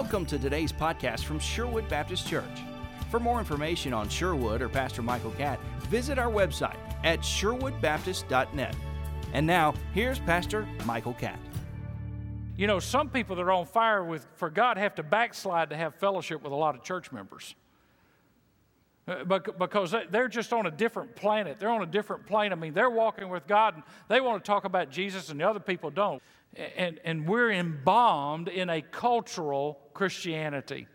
Welcome to today's podcast from Sherwood Baptist Church. For more information on Sherwood or Pastor Michael Catt, visit our website at sherwoodbaptist.net. And now, here's Pastor Michael Catt. You know, some people that are on fire with, for God have to backslide to have fellowship with a lot of church members. Uh, because they're just on a different planet. They're on a different plane. I mean, they're walking with God and they want to talk about Jesus and the other people don't. And, and we're embalmed in a cultural Christianity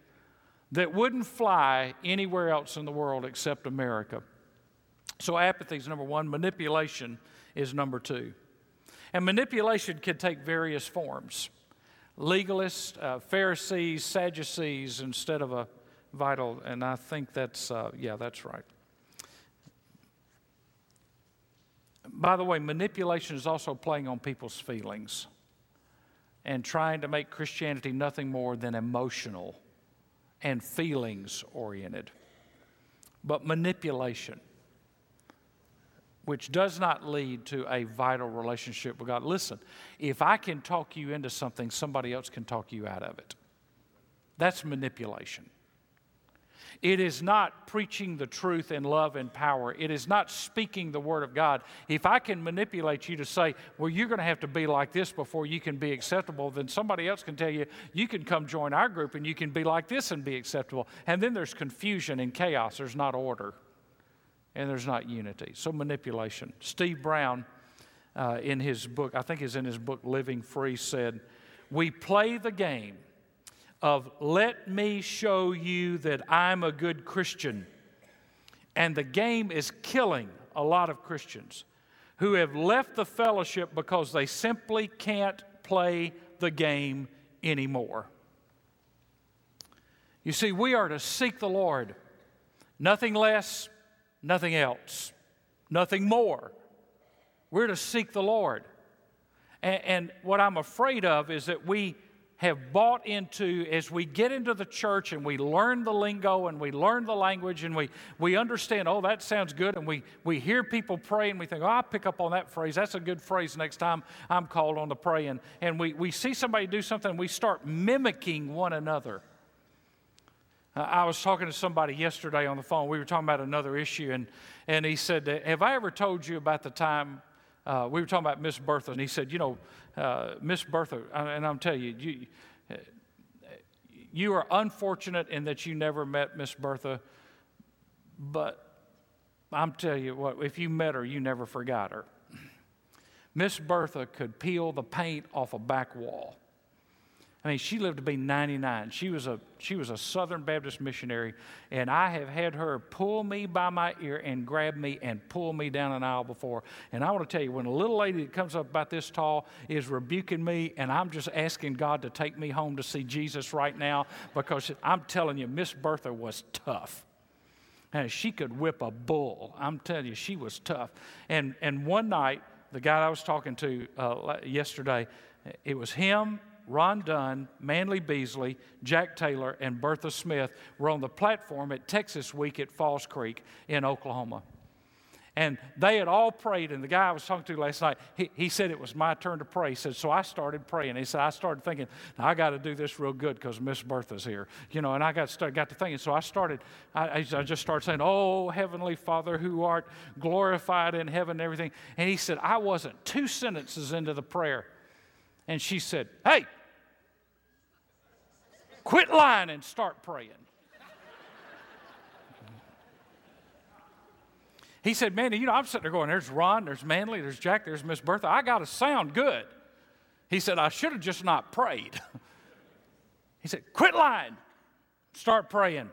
that wouldn't fly anywhere else in the world except America. So, apathy is number one, manipulation is number two. And manipulation can take various forms legalists, uh, Pharisees, Sadducees, instead of a vital. And I think that's, uh, yeah, that's right. By the way, manipulation is also playing on people's feelings and trying to make Christianity nothing more than emotional and feelings oriented, but manipulation, which does not lead to a vital relationship with God. Listen, if I can talk you into something, somebody else can talk you out of it. That's manipulation. It is not preaching the truth in love and power. It is not speaking the word of God. If I can manipulate you to say, well, you're going to have to be like this before you can be acceptable, then somebody else can tell you, you can come join our group and you can be like this and be acceptable. And then there's confusion and chaos. There's not order and there's not unity. So, manipulation. Steve Brown, uh, in his book, I think is in his book, Living Free, said, We play the game of let me show you that I'm a good Christian. And the game is killing a lot of Christians who have left the fellowship because they simply can't play the game anymore. You see, we are to seek the Lord, nothing less, nothing else, nothing more. We're to seek the Lord. And, and what I'm afraid of is that we have bought into as we get into the church and we learn the lingo and we learn the language and we, we understand, oh, that sounds good. And we, we hear people pray and we think, oh, I'll pick up on that phrase. That's a good phrase next time I'm called on to pray. And, and we, we see somebody do something and we start mimicking one another. Uh, I was talking to somebody yesterday on the phone. We were talking about another issue, and, and he said, Have I ever told you about the time uh, we were talking about Miss Bertha, and he said, You know, uh, Miss Bertha, and I'm telling you, you, you are unfortunate in that you never met Miss Bertha, but I'm telling you what, if you met her, you never forgot her. Miss Bertha could peel the paint off a back wall. I mean, she lived to be 99. She was a she was a Southern Baptist missionary, and I have had her pull me by my ear and grab me and pull me down an aisle before. And I want to tell you, when a little lady that comes up about this tall is rebuking me, and I'm just asking God to take me home to see Jesus right now, because I'm telling you, Miss Bertha was tough. And she could whip a bull. I'm telling you, she was tough. And and one night, the guy I was talking to uh, yesterday, it was him Ron Dunn, Manley Beasley, Jack Taylor, and Bertha Smith were on the platform at Texas Week at Falls Creek in Oklahoma. And they had all prayed, and the guy I was talking to last night, he, he said it was my turn to pray. He said, So I started praying. He said, I started thinking, I got to do this real good because Miss Bertha's here. You know, and I got, started, got to thinking. So I started, I, I just started saying, Oh, Heavenly Father, who art glorified in heaven and everything. And he said, I wasn't two sentences into the prayer. And she said, Hey, quit lying and start praying. He said, Man, you know, I'm sitting there going, There's Ron, there's Manley, there's Jack, there's Miss Bertha. I got to sound good. He said, I should have just not prayed. He said, Quit lying, start praying.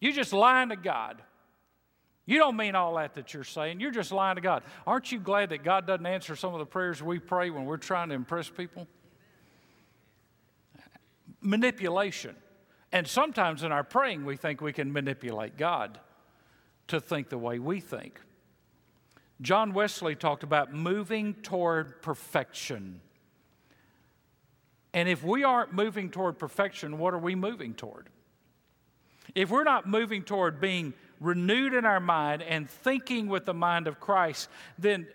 You're just lying to God. You don't mean all that that you're saying. You're just lying to God. Aren't you glad that God doesn't answer some of the prayers we pray when we're trying to impress people? Manipulation. And sometimes in our praying, we think we can manipulate God to think the way we think. John Wesley talked about moving toward perfection. And if we aren't moving toward perfection, what are we moving toward? If we're not moving toward being renewed in our mind and thinking with the mind of Christ, then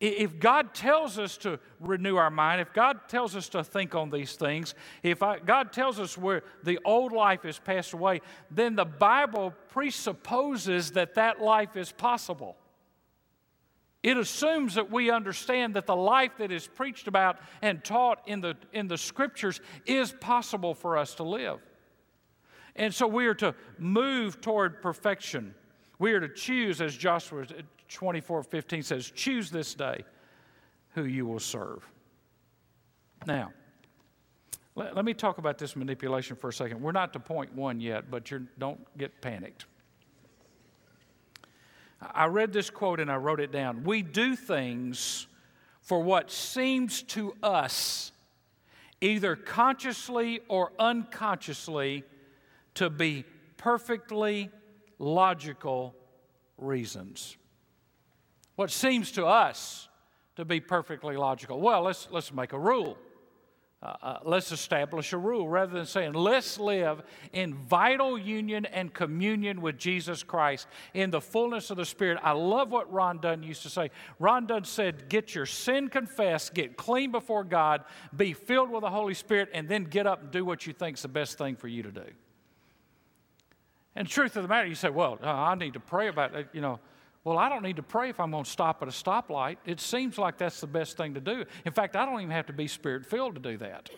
If God tells us to renew our mind, if God tells us to think on these things, if I, God tells us where the old life is passed away, then the Bible presupposes that that life is possible. It assumes that we understand that the life that is preached about and taught in the, in the scriptures is possible for us to live. And so we are to move toward perfection. We are to choose, as Joshua 24 15 says, choose this day who you will serve. Now, let, let me talk about this manipulation for a second. We're not to point one yet, but you don't get panicked. I read this quote and I wrote it down. We do things for what seems to us, either consciously or unconsciously, to be perfectly logical reasons. What seems to us to be perfectly logical. Well, let's, let's make a rule. Uh, uh, let's establish a rule rather than saying, let's live in vital union and communion with Jesus Christ in the fullness of the Spirit. I love what Ron Dunn used to say. Ron Dunn said, Get your sin confessed, get clean before God, be filled with the Holy Spirit, and then get up and do what you think is the best thing for you to do. And truth of the matter, you say, Well, uh, I need to pray about it. You know, well, I don't need to pray if I'm going to stop at a stoplight. It seems like that's the best thing to do. In fact, I don't even have to be spirit filled to do that.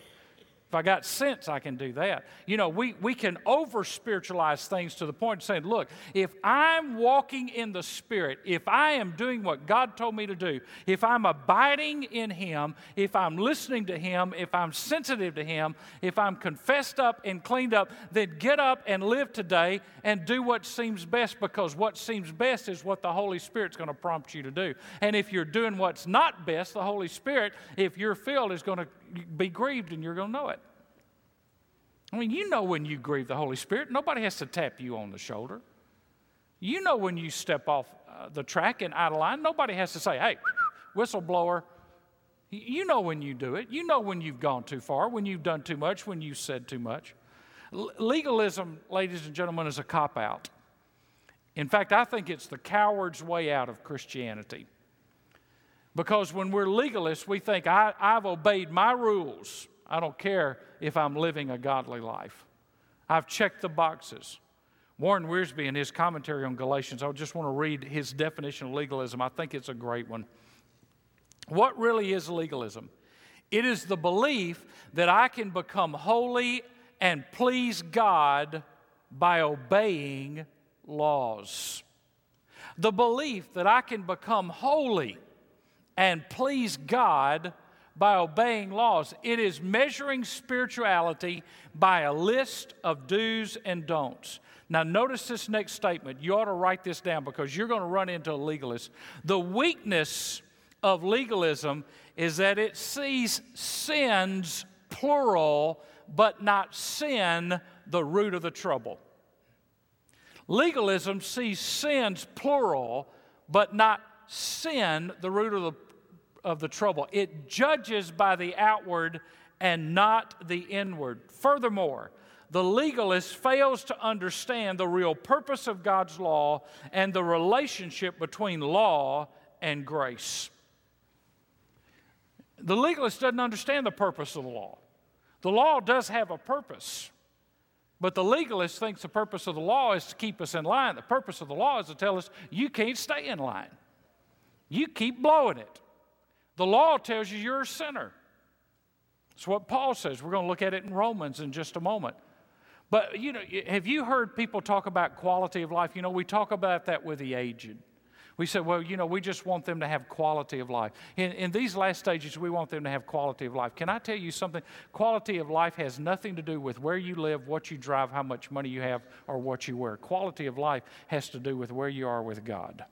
If I got sense, I can do that. You know, we, we can over spiritualize things to the point of saying, look, if I'm walking in the Spirit, if I am doing what God told me to do, if I'm abiding in Him, if I'm listening to Him, if I'm sensitive to Him, if I'm confessed up and cleaned up, then get up and live today and do what seems best because what seems best is what the Holy Spirit's going to prompt you to do. And if you're doing what's not best, the Holy Spirit, if you're filled, is going to be grieved and you're going to know it. I mean, you know when you grieve the Holy Spirit, nobody has to tap you on the shoulder. You know when you step off uh, the track and out of line, nobody has to say, hey, whistleblower. You know when you do it. You know when you've gone too far, when you've done too much, when you've said too much. L- legalism, ladies and gentlemen, is a cop out. In fact, I think it's the coward's way out of Christianity. Because when we're legalists, we think, I, have obeyed my rules. I don't care if I'm living a godly life. I've checked the boxes. Warren Wiersbe, in his commentary on Galatians, I just want to read his definition of legalism. I think it's a great one. What really is legalism? It is the belief that I can become holy and please God by obeying laws. The belief that I can become holy and please God by obeying laws. It is measuring spirituality by a list of do's and don'ts. Now, notice this next statement. You ought to write this down because you're going to run into a legalist. The weakness of legalism is that it sees sins plural, but not sin the root of the trouble. Legalism sees sins plural, but not sin the root of the of the trouble. It judges by the outward and not the inward. Furthermore, the legalist fails to understand the real purpose of God's law and the relationship between law and grace. The legalist doesn't understand the purpose of the law. The law does have a purpose, but the legalist thinks the purpose of the law is to keep us in line. The purpose of the law is to tell us you can't stay in line, you keep blowing it. The law tells you you're a sinner. That's what Paul says. We're going to look at it in Romans in just a moment. But, you know, have you heard people talk about quality of life? You know, we talk about that with the aged. We say, well, you know, we just want them to have quality of life. In, in these last stages, we want them to have quality of life. Can I tell you something? Quality of life has nothing to do with where you live, what you drive, how much money you have, or what you wear. Quality of life has to do with where you are with God.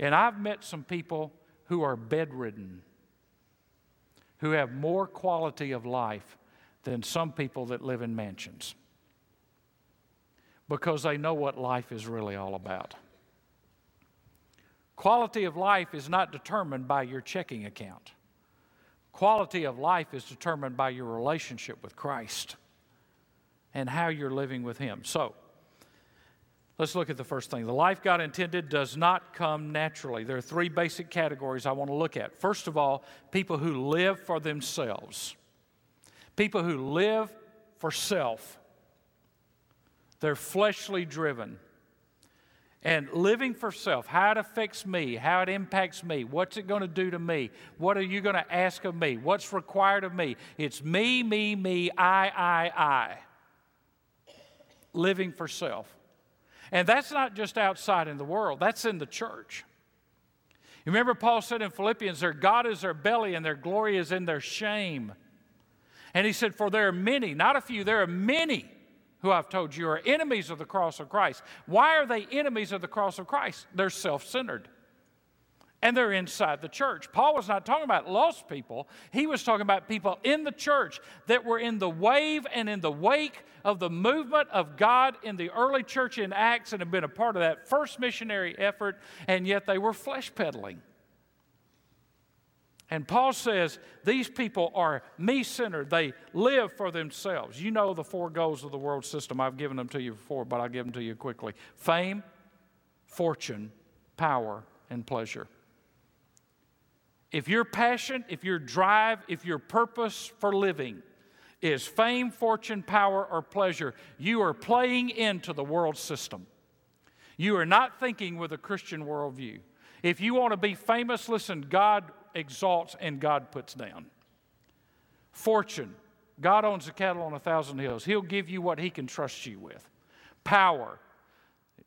And I've met some people who are bedridden, who have more quality of life than some people that live in mansions because they know what life is really all about. Quality of life is not determined by your checking account. Quality of life is determined by your relationship with Christ and how you're living with Him. So, Let's look at the first thing. The life God intended does not come naturally. There are three basic categories I want to look at. First of all, people who live for themselves, people who live for self. They're fleshly driven. And living for self, how it affects me, how it impacts me, what's it going to do to me, what are you going to ask of me, what's required of me. It's me, me, me, I, I, I. Living for self. And that's not just outside in the world, that's in the church. You remember Paul said in Philippians, their God is their belly and their glory is in their shame. And he said, For there are many, not a few, there are many who I've told you are enemies of the cross of Christ. Why are they enemies of the cross of Christ? They're self centered. And they're inside the church. Paul was not talking about lost people. He was talking about people in the church that were in the wave and in the wake of the movement of God in the early church in Acts and have been a part of that first missionary effort, and yet they were flesh peddling. And Paul says these people are me centered. They live for themselves. You know the four goals of the world system. I've given them to you before, but I'll give them to you quickly fame, fortune, power, and pleasure. If your passion, if your drive, if your purpose for living is fame, fortune, power, or pleasure, you are playing into the world system. You are not thinking with a Christian worldview. If you want to be famous, listen, God exalts and God puts down. Fortune. God owns the cattle on a thousand hills. He'll give you what He can trust you with. Power.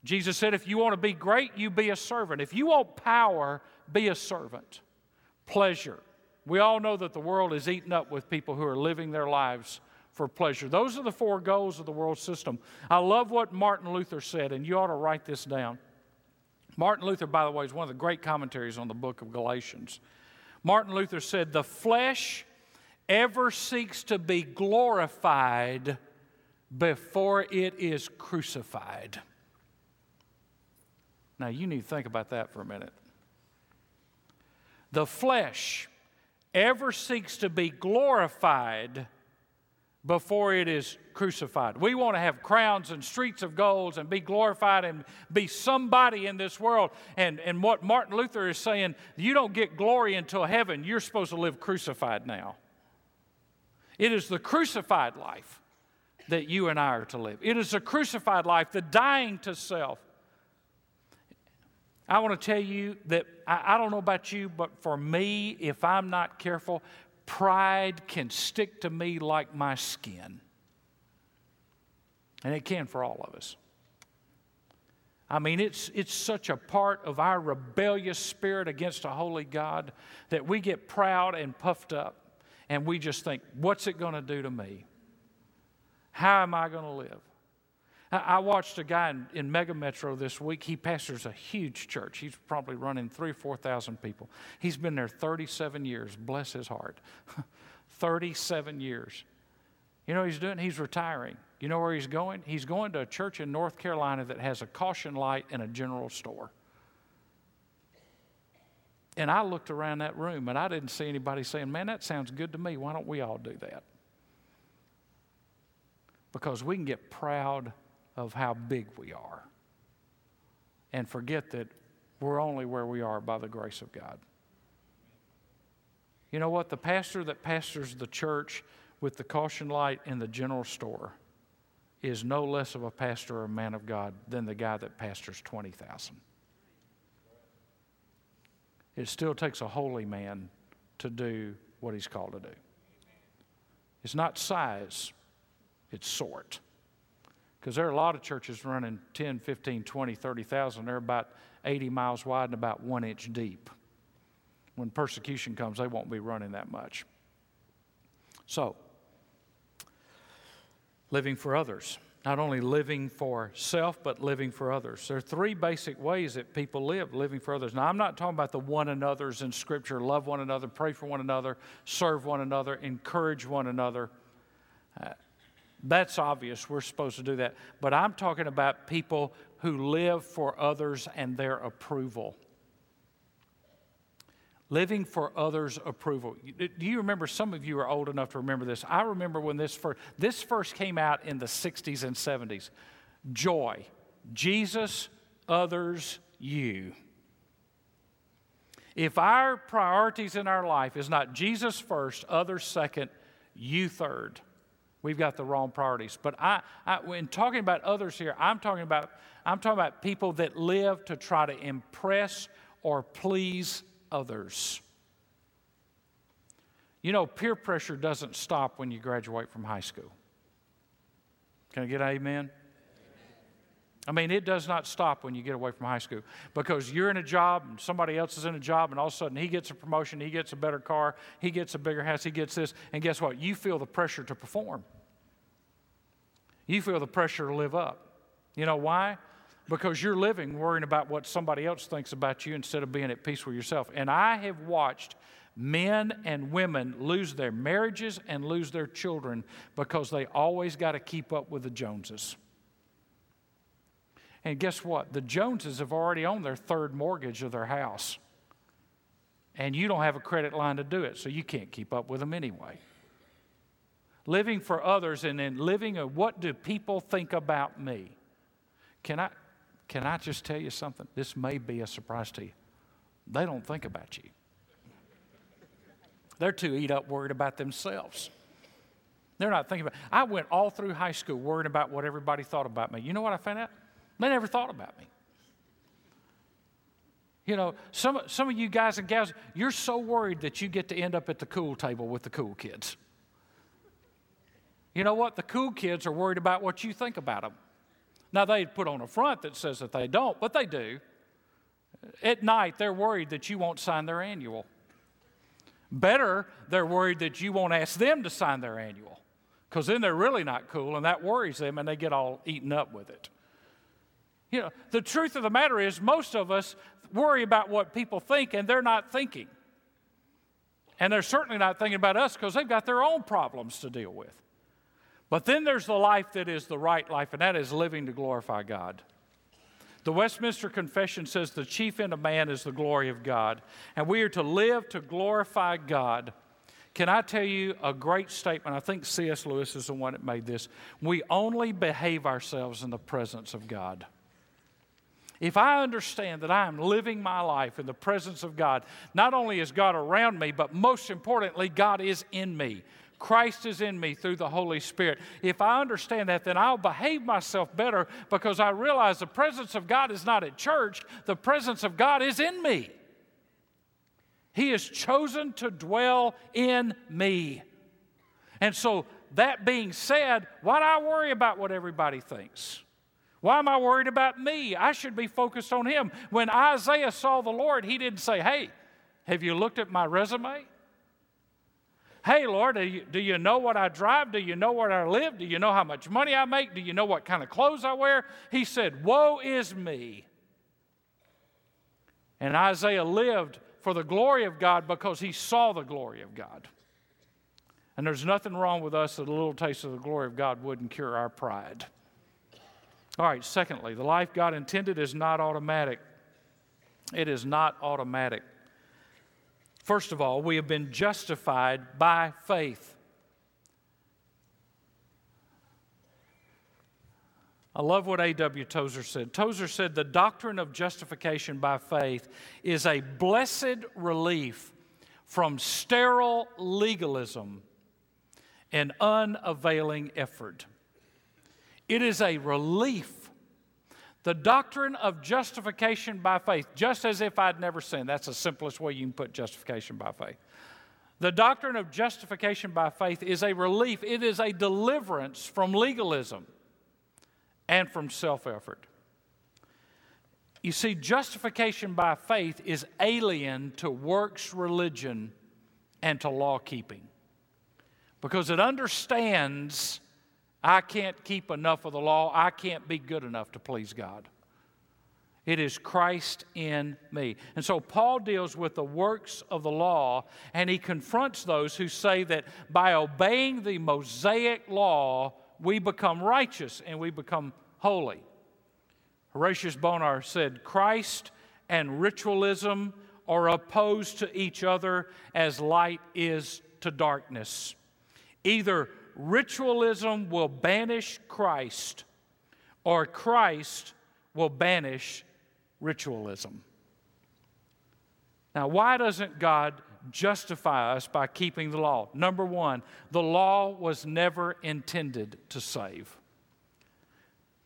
Jesus said, if you want to be great, you be a servant. If you want power, be a servant. Pleasure. We all know that the world is eaten up with people who are living their lives for pleasure. Those are the four goals of the world system. I love what Martin Luther said, and you ought to write this down. Martin Luther, by the way, is one of the great commentaries on the book of Galatians. Martin Luther said, The flesh ever seeks to be glorified before it is crucified. Now, you need to think about that for a minute. The flesh ever seeks to be glorified before it is crucified. We want to have crowns and streets of gold and be glorified and be somebody in this world. And, and what Martin Luther is saying, you don't get glory until heaven. You're supposed to live crucified now. It is the crucified life that you and I are to live. It is a crucified life, the dying to self. I want to tell you that I, I don't know about you, but for me, if I'm not careful, pride can stick to me like my skin. And it can for all of us. I mean, it's, it's such a part of our rebellious spirit against a holy God that we get proud and puffed up and we just think, what's it going to do to me? How am I going to live? I watched a guy in, in Mega Metro this week. He pastors a huge church. He's probably running three or 4,000 people. He's been there 37 years. Bless his heart. 37 years. You know he's doing? He's retiring. You know where he's going? He's going to a church in North Carolina that has a caution light and a general store. And I looked around that room and I didn't see anybody saying, Man, that sounds good to me. Why don't we all do that? Because we can get proud of how big we are and forget that we're only where we are by the grace of God. You know what? The pastor that pastors the church with the caution light in the general store is no less of a pastor or man of God than the guy that pastors 20,000. It still takes a holy man to do what he's called to do. It's not size, it's sort. Because there are a lot of churches running 10, 15, 20, 30,000. They're about 80 miles wide and about one inch deep. When persecution comes, they won't be running that much. So, living for others. Not only living for self, but living for others. There are three basic ways that people live, living for others. Now, I'm not talking about the one another's in Scripture love one another, pray for one another, serve one another, encourage one another. Uh, that's obvious. We're supposed to do that. But I'm talking about people who live for others and their approval. Living for others' approval. Do you remember? Some of you are old enough to remember this. I remember when this first, this first came out in the 60s and 70s. Joy. Jesus, others, you. If our priorities in our life is not Jesus first, others second, you third, we've got the wrong priorities. But I, I, when talking about others here, I'm talking about I'm talking about people that live to try to impress or please others. You know, peer pressure doesn't stop when you graduate from high school. Can I get an amen? I mean, it does not stop when you get away from high school because you're in a job and somebody else is in a job, and all of a sudden he gets a promotion, he gets a better car, he gets a bigger house, he gets this, and guess what? You feel the pressure to perform. You feel the pressure to live up. You know why? Because you're living worrying about what somebody else thinks about you instead of being at peace with yourself. And I have watched men and women lose their marriages and lose their children because they always got to keep up with the Joneses. And guess what? The Joneses have already owned their third mortgage of their house. And you don't have a credit line to do it, so you can't keep up with them anyway. Living for others and then living a what do people think about me? Can I, can I just tell you something? This may be a surprise to you. They don't think about you. They're too eat up worried about themselves. They're not thinking about. I went all through high school worrying about what everybody thought about me. You know what I found out? They never thought about me. You know, some, some of you guys and gals, you're so worried that you get to end up at the cool table with the cool kids. You know what? The cool kids are worried about what you think about them. Now, they put on a front that says that they don't, but they do. At night, they're worried that you won't sign their annual. Better, they're worried that you won't ask them to sign their annual, because then they're really not cool, and that worries them, and they get all eaten up with it. You know, the truth of the matter is, most of us worry about what people think, and they're not thinking. And they're certainly not thinking about us because they've got their own problems to deal with. But then there's the life that is the right life, and that is living to glorify God. The Westminster Confession says the chief end of man is the glory of God, and we are to live to glorify God. Can I tell you a great statement? I think C.S. Lewis is the one that made this. We only behave ourselves in the presence of God. If I understand that I am living my life in the presence of God, not only is God around me, but most importantly, God is in me. Christ is in me through the Holy Spirit. If I understand that, then I'll behave myself better because I realize the presence of God is not at church, the presence of God is in me. He has chosen to dwell in me. And so, that being said, why do I worry about what everybody thinks? Why am I worried about me? I should be focused on him. When Isaiah saw the Lord, he didn't say, Hey, have you looked at my resume? Hey, Lord, do you, do you, know what I drive? Do you know where I live? Do you know how much money I make? Do you know what kind of clothes I wear? He said, Woe is me. And Isaiah lived for the glory of God because he saw the glory of God. And there's nothing wrong with us that a little taste of the glory of God wouldn't cure our pride. All right, secondly, the life God intended is not automatic. It is not automatic. First of all, we have been justified by faith. I love what A.W. Tozer said. Tozer said, The doctrine of justification by faith is a blessed relief from sterile legalism and unavailing effort. It is a relief. The doctrine of justification by faith, just as if I'd never sinned. That's the simplest way you can put justification by faith. The doctrine of justification by faith is a relief, it is a deliverance from legalism and from self effort. You see, justification by faith is alien to works religion and to law keeping because it understands I can't keep enough of the law. I can't be good enough to please God. It is Christ in me. And so Paul deals with the works of the law and he confronts those who say that by obeying the Mosaic law, we become righteous and we become holy. Horatius Bonar said, Christ and ritualism are opposed to each other as light is to darkness. Either ritualism will banish Christ, or Christ will banish ritualism. Now, why doesn't God justify us by keeping the law? Number one, the law was never intended to save.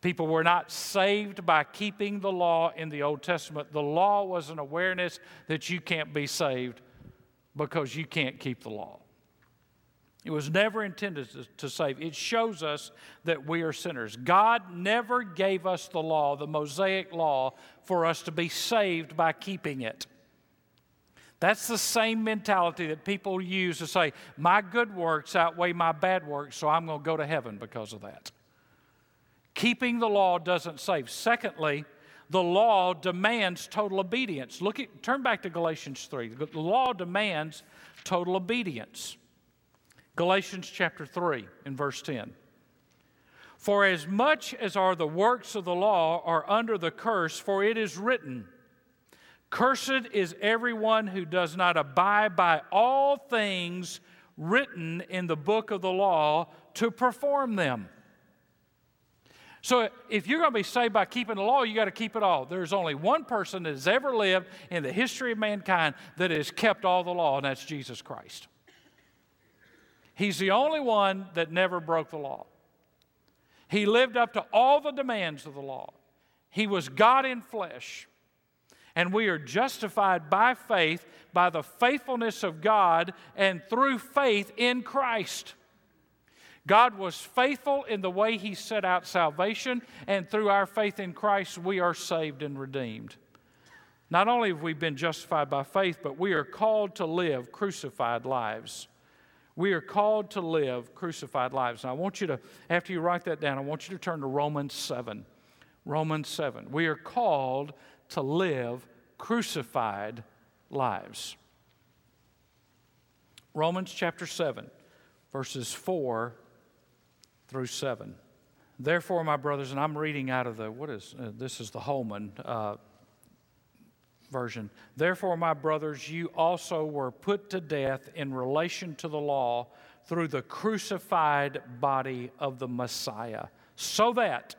People were not saved by keeping the law in the Old Testament. The law was an awareness that you can't be saved because you can't keep the law. It was never intended to, to, save. It shows us that we are sinners. God never gave us the law, the Mosaic law, for us to be saved by keeping it. That's the same mentality that people use to say, My good works outweigh my bad works, so I'm going to go to heaven because of that. Keeping the law doesn't save. Secondly, the law demands total obedience. Look at turn back to Galatians 3. The law demands total obedience. Galatians chapter 3 in verse 10. For as much as are the works of the law are under the curse, for it is written, Cursed is everyone who does not abide by all things written in the book of the law to perform them. So, if you're going to be saved by keeping the law, you got to keep it all. There's only one person that has ever lived in the history of mankind that has kept all the law, and that's Jesus Christ. He's the only one that never broke the law. He lived up to all the demands of the law. He was God in flesh. And we are justified by faith, by the faithfulness of God, and through faith in Christ. God was faithful in the way He set out salvation, and through our faith in Christ, we are saved and redeemed. Not only have we been justified by faith, but we are called to live crucified lives. We are called to live crucified lives. Now, I want you to, after you write that down, I want you to turn to Romans 7. Romans 7. We are called to live crucified lives. Romans chapter 7, verses 4 through 7. Therefore, my brothers, and I'm reading out of the, what is, uh, this is the Holman uh, version. Therefore, my brothers, you also were put to death in relation to the law through the crucified body of the Messiah, so that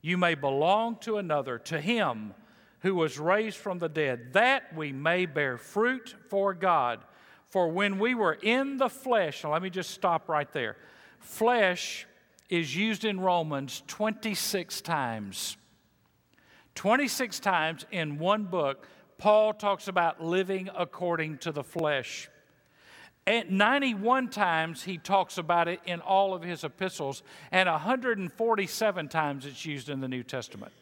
you may belong to another, to him who was raised from the dead, that we may bear fruit for God. For when we were in the flesh, let me just stop right there. Flesh is used in Romans 26 times. 26 times in one book, Paul talks about living according to the flesh. At 91 times he talks about it in all of his epistles, and 147 times it's used in the New Testament.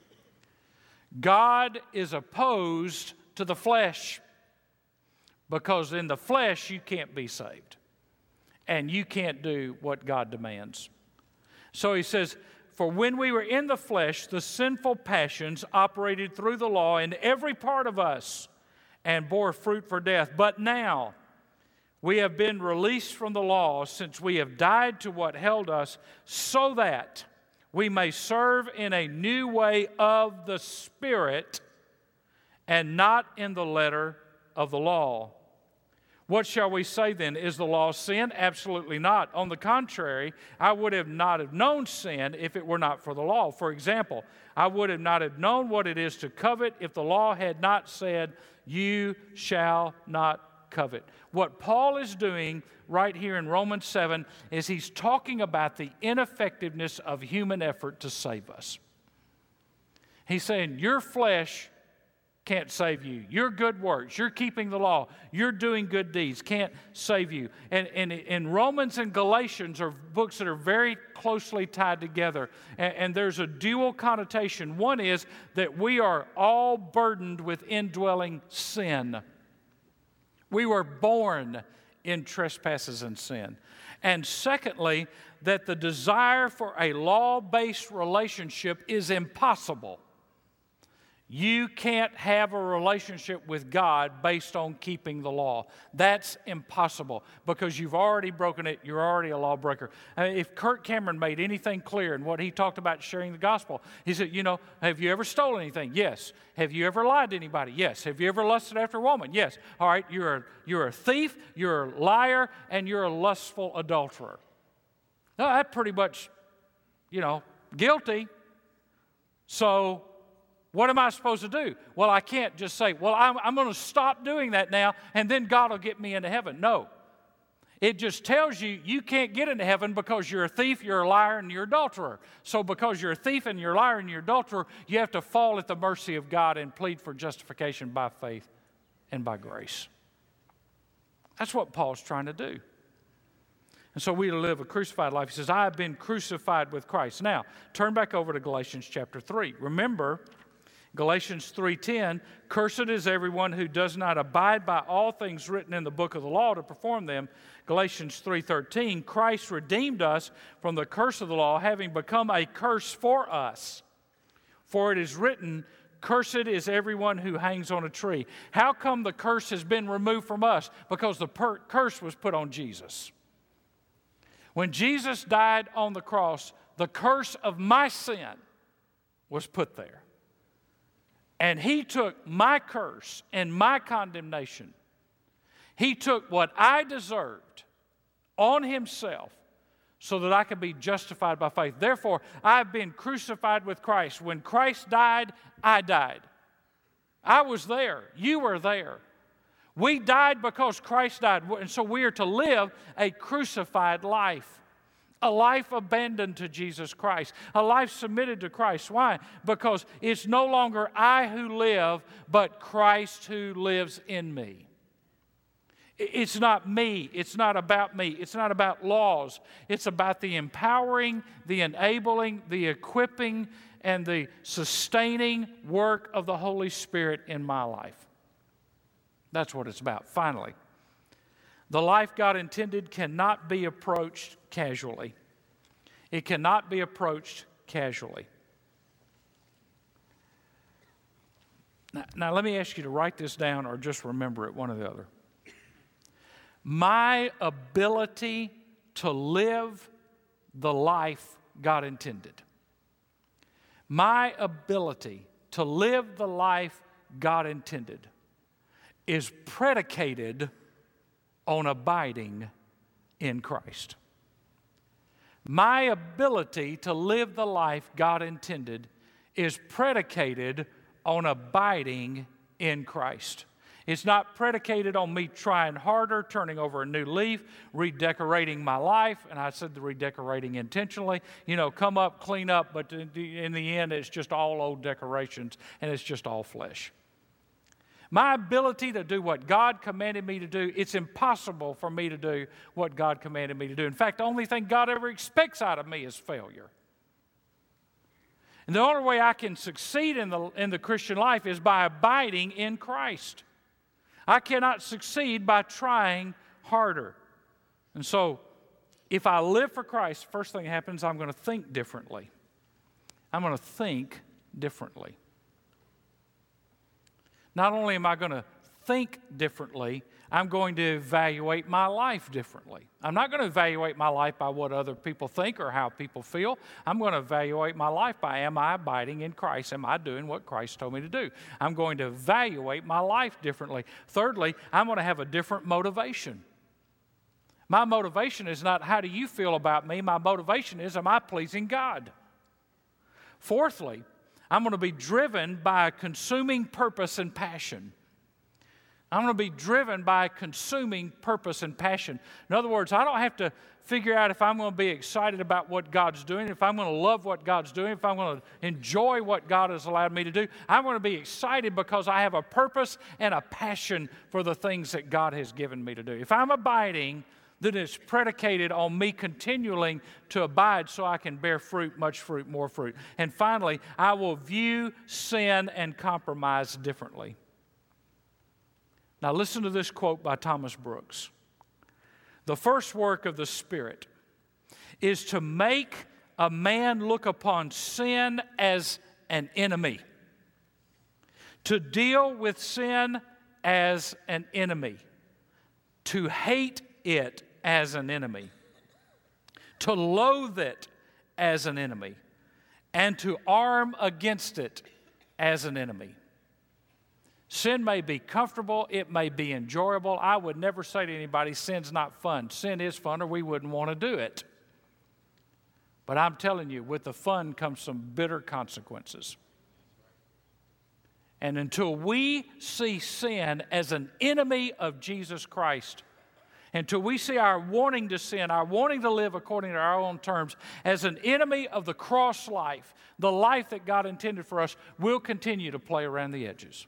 God is opposed to the flesh because in the flesh you can't be saved and you can't do what God demands. So he says, For when we were in the flesh, the sinful passions operated through the law in every part of us and bore fruit for death. But now we have been released from the law since we have died to what held us, so that we may serve in a new way of the Spirit and not in the letter of the law. What shall we say then? Is the law sin? Absolutely not. On the contrary, I would have not have known sin if it were not for the law. For example, I would have not have known what it is to covet if the law had not said, You shall not covet. What Paul is doing right here in Romans 7 is he's talking about the ineffectiveness of human effort to save us. He's saying, Your flesh can't save you. Your good works, you're keeping the law, you're doing good deeds can't save you. And, and, and Romans and Galatians are books that are very closely tied together. And, and there's a dual connotation. One is that we are all burdened with indwelling sin. We were born in trespasses and sin. And secondly, that the desire for a law based relationship is impossible. You can't have a relationship with God based on keeping the law. That's impossible because you've already broken it. You're already a lawbreaker. Uh, if Kirk Cameron made anything clear in what he talked about sharing the gospel, he said, You know, have you ever stolen anything? Yes. Have you ever lied to anybody? Yes. Have you ever lusted after a woman? Yes. All right, you're a, you're a thief, you're a liar, and you're a lustful adulterer. Now, that pretty much, you know, guilty. So, What am I supposed to do? Well, I can't just say, well, I'm, I'm going to stop doing that now and then God will get me into heaven. No. It just tells you you can't get into heaven because you're a thief, you're a liar, and you're an adulterer. So, because you're a thief and you're a liar and you're an adulterer, you have to fall at the mercy of God and plead for justification by faith and by grace. That's what Paul's trying to do. And so we live a crucified life. He says, I have been crucified with Christ. Now, turn back over to Galatians chapter 3. Remember, Galatians 3:10, cursed is everyone who does not abide by all things written in the book of the law to perform them. Galatians 3:13, Christ redeemed us from the curse of the law, having become a curse for us. For it is written, Cursed is everyone who hangs on a tree. How come the curse has been removed from us? Because the per- curse was put on Jesus. When Jesus died on the cross, the curse of my sin was put there. And he took my curse and my condemnation. He took what I deserved on himself so that I could be justified by faith. Therefore, I've been crucified with Christ. When Christ died, I died. I was there. You were there. We died because Christ died. And so we are to live a crucified life a life abandoned to Jesus Christ, a life submitted to Christ. Why? Because it's no longer I who live, but Christ who lives in me. It's not me. It's not about me. It's not about laws. It's about the empowering, the enabling, the equipping, and the sustaining work of the Holy Spirit in my life. That's what it's about. Finally, the life God intended cannot be approached casually. It cannot be approached casually. Now, now, let me ask you to write this down or just remember it, one or the other. My ability to live the life God intended. My ability to live the life God intended is predicated on abiding in Christ. My ability to live the life God intended is predicated on abiding in Christ. It's not predicated on me trying harder, turning over a new leaf, redecorating my life. And I said the redecorating intentionally. You know, come up, clean up, but in the end, it's just all old decorations and it's just all flesh. My ability to do what God commanded me to do, it's impossible for me to do what God commanded me to do. In fact, the only thing God ever expects out of me is failure. And the only way I can succeed in the, in the Christian life is by abiding in Christ. I cannot succeed by trying harder. And so, if I live for Christ, first thing happens, I'm going to think differently. I'm going to think differently. Not only am I going to think differently, I'm going to evaluate my life differently. I'm not going to evaluate my life by what other people think or how people feel. I'm going to evaluate my life by am I abiding in Christ? Am I doing what Christ told me to do? I'm going to evaluate my life differently. Thirdly, I'm going to have a different motivation. My motivation is not how do you feel about me? My motivation is am I pleasing God? Fourthly, I'm going to be driven by a consuming purpose and passion. I'm going to be driven by a consuming purpose and passion. In other words, I don't have to figure out if I'm going to be excited about what God's doing, if I'm going to love what God's doing, if I'm going to enjoy what God has allowed me to do. I'm going to be excited because I have a purpose and a passion for the things that God has given me to do. If I'm abiding, then it's predicated on me continuing to abide so I can bear fruit, much fruit, more fruit. And finally, I will view sin and compromise differently. Now, listen to this quote by Thomas Brooks. The first work of the Spirit is to make a man look upon sin as an enemy, to deal with sin as an enemy, to hate it as an enemy, to loathe it as an enemy, and to arm against it as an enemy. Sin may be comfortable, it may be enjoyable. I would never say to anybody, sin's not fun. Sin is fun, or we wouldn't want to do it. But I'm telling you, with the fun comes some bitter consequences. And until we see sin as an enemy of Jesus Christ, until we see our wanting to sin, our wanting to live according to our own terms, as an enemy of the cross life, the life that God intended for us, we'll continue to play around the edges.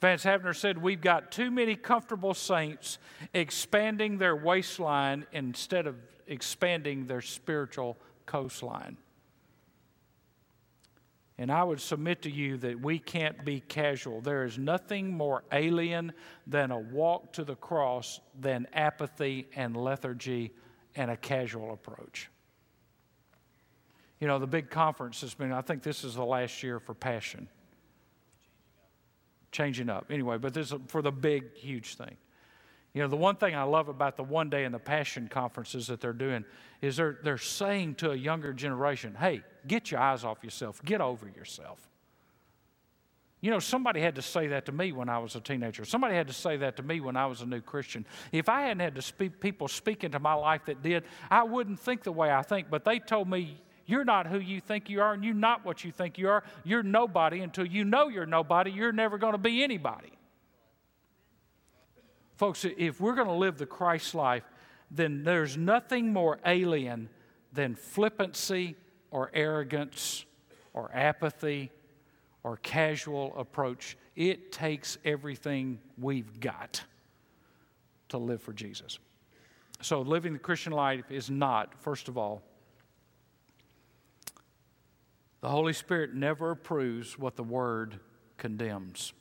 Vance Havner said, We've got too many comfortable saints expanding their waistline instead of expanding their spiritual coastline. And I would submit to you that we can't be casual. There is nothing more alien than a walk to the cross than apathy and lethargy and a casual approach. You know, the big conference has been, I think this is the last year for Passion. Changing up. Anyway, but this is for the big, huge thing. You know, the one thing I love about the one day and the passion conferences that they're doing is they're, they're saying to a younger generation, hey, get your eyes off yourself, get over yourself. You know, somebody had to say that to me when I was a teenager. Somebody had to say that to me when I was a new Christian. If I hadn't had to speak, people speak into my life that did, I wouldn't think the way I think. But they told me, you're not who you think you are, and you're not what you think you are. You're nobody until you know you're nobody. You're never going to be anybody. Folks, if we're going to live the Christ life, then there's nothing more alien than flippancy or arrogance or apathy or casual approach. It takes everything we've got to live for Jesus. So, living the Christian life is not, first of all, the Holy Spirit never approves what the Word condemns.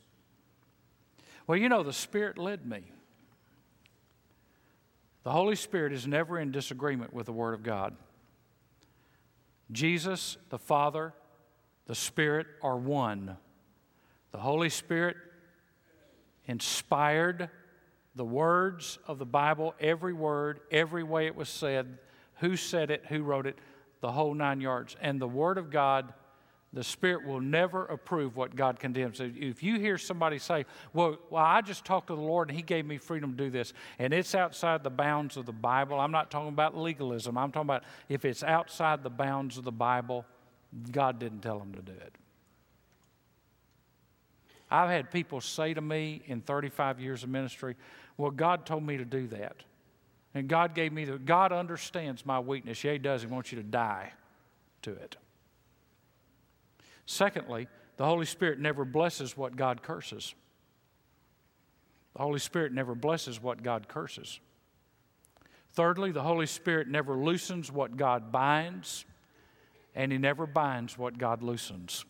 Well, you know, the Spirit led me. The Holy Spirit is never in disagreement with the Word of God. Jesus, the Father, the Spirit are one. The Holy Spirit inspired the words of the Bible, every word, every way it was said, who said it, who wrote it, the whole nine yards. And the Word of God the Spirit will never approve what God condemns. If you hear somebody say, well, well, I just talked to the Lord and He gave me freedom to do this, and it's outside the bounds of the Bible, I'm not talking about legalism. I'm talking about if it's outside the bounds of the Bible, God didn't tell them to do it. I've had people say to me in 35 years of ministry, well, God told me to do that. And God gave me the, God understands my weakness. Yeah, He does. He wants you to die to it. Secondly, the Holy Spirit never blesses what God curses. The Holy Spirit never blesses what God curses. Thirdly, the Holy Spirit never loosens what God binds, and He never binds what God loosens.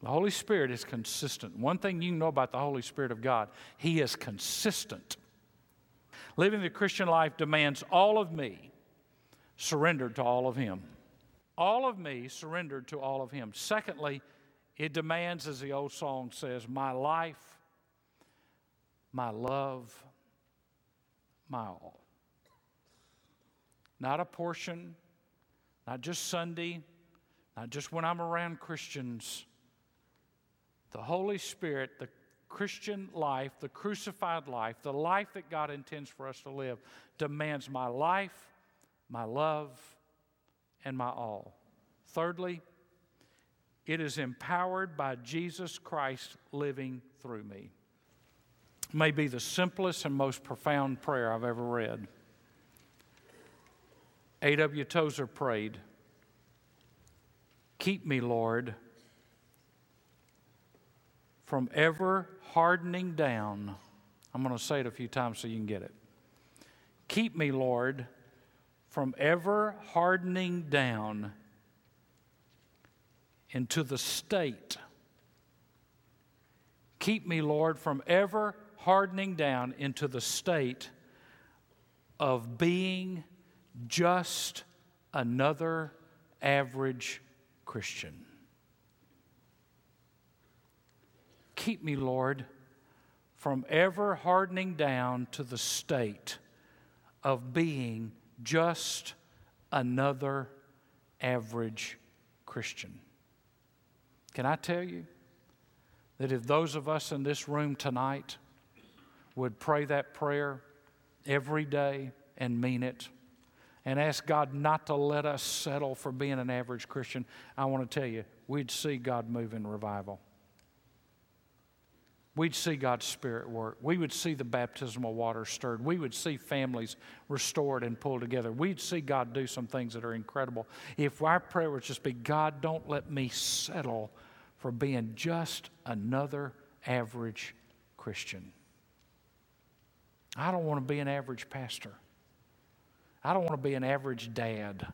The Holy Spirit is consistent. One thing you know about the Holy Spirit of God, He is consistent. Living the Christian life demands all of me surrendered to all of Him all of me surrendered to all of Him. Secondly, it demands, as the old song says, my life, my love, my all. Not a portion, not just Sunday, not just when I'm around Christians. The Holy Spirit, the Christian life, the crucified life, the life that God intends for us to live, demands my life, my love, and my all. Thirdly, it is empowered by Jesus Christ living through me. May be the simplest and most profound prayer I've ever read. A.W. Tozer prayed, Keep me, Lord, from ever hardening down. I'm going to say it a few times so you can get it. Keep me, Lord, from ever hardening down into the state. Keep me, Lord, from ever hardening down into the state of being just another average Christian. Keep me, Lord, from ever hardening down to the state of being just another average Christian. Can I tell you that if those of us in this room tonight would pray that prayer every day and mean it, and ask God not to let us settle for being an average Christian, I want to tell you, we'd see God move in revival. We'd see God's Spirit work. We would see the baptismal water stirred. We would see families restored and pulled together. We'd see God do some things that are incredible. If our prayer would just be, God, don't let me settle for being just another average Christian. I don't want to be an average pastor. I don't want to be an average dad.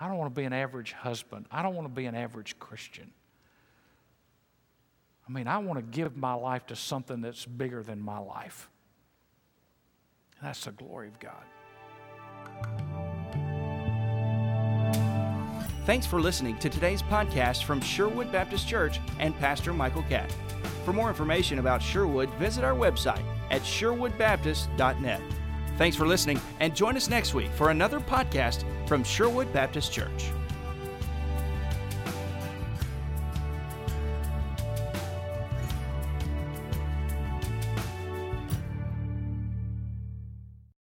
I don't want to be an average husband. I don't want to be an average Christian. I mean, I want to give my life to something that's bigger than my life. That's the glory of God. Thanks for listening to today's podcast from Sherwood Baptist Church and Pastor Michael Catt. For more information about Sherwood, visit our website at sherwoodbaptist.net. Thanks for listening, and join us next week for another podcast from Sherwood Baptist Church.